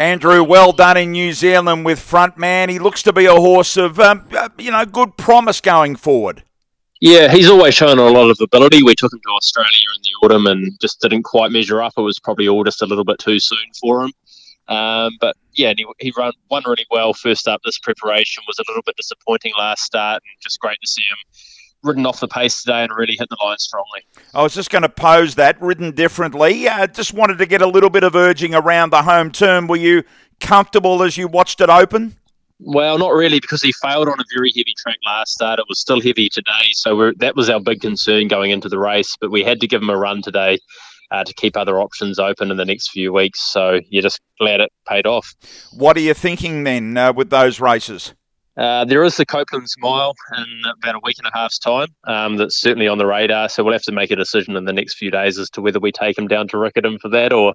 Andrew, well done in New Zealand with Frontman. He looks to be a horse of, um, uh, you know, good promise going forward. Yeah, he's always shown a lot of ability. We took him to Australia in the autumn and just didn't quite measure up. It was probably all just a little bit too soon for him. Um, but yeah, he, he run, won really well first up. This preparation was a little bit disappointing last start, and just great to see him ridden off the pace today and really hit the line strongly. I was just going to pose that, ridden differently. I uh, just wanted to get a little bit of urging around the home turn. Were you comfortable as you watched it open? Well, not really, because he failed on a very heavy track last start. It was still heavy today, so that was our big concern going into the race. But we had to give him a run today uh, to keep other options open in the next few weeks. So you're just glad it paid off. What are you thinking then uh, with those races? Uh, there is the Coupland's Mile in about a week and a half's time. Um, that's certainly on the radar. So we'll have to make a decision in the next few days as to whether we take him down to Riccarton for that or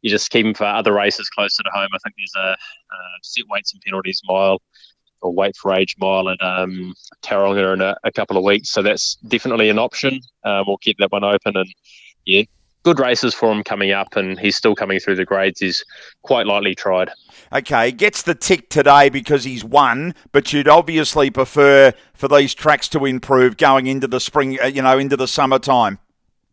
you just keep him for other races closer to home. I think there's a, a set weights and penalties mile or weight for age mile at um, Tauranga in a, a, couple of weeks. So that's definitely an option. Um, we'll keep that one open and yeah, good races for him coming up, and he's still coming through the grades. He's quite lightly tried. Okay, gets the tick today because he's won, but you'd obviously prefer for these tracks to improve going into the spring, uh, you know, into the summertime.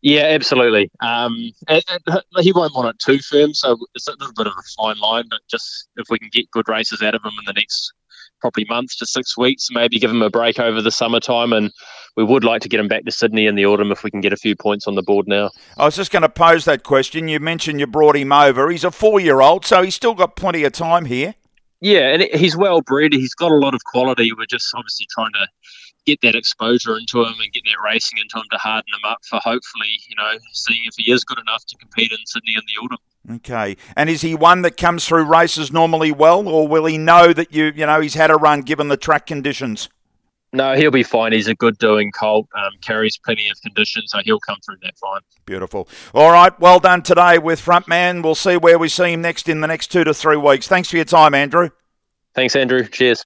Yeah, absolutely. Um, and, and he won't want it too firm, so it's a little bit of a fine line. But just if we can get good races out of him in the next probably month to six weeks, maybe give him a break over the summertime, and we would like to get him back to Sydney in the autumn if we can get a few points on the board now. I was just going to pose that question. You mentioned you brought him over. He's a four-year-old, so he's still got plenty of time here. Yeah, and he's well bred. He's got a lot of quality. We're just obviously trying to get that exposure into him and get that racing into him to harden him up for hopefully, you know, seeing if he is good enough to compete in Sydney in the autumn. Okay. And is he one that comes through races normally well, or will he know that you, you know, he's had a run given the track conditions? No, he'll be fine. He's a good doing colt. Um, carries plenty of condition, so he'll come through that fine. Beautiful. All right, well done today with Frontman. We'll see where we see him next in the next two to three weeks. Thanks for your time, Andrew. Thanks, Andrew. Cheers.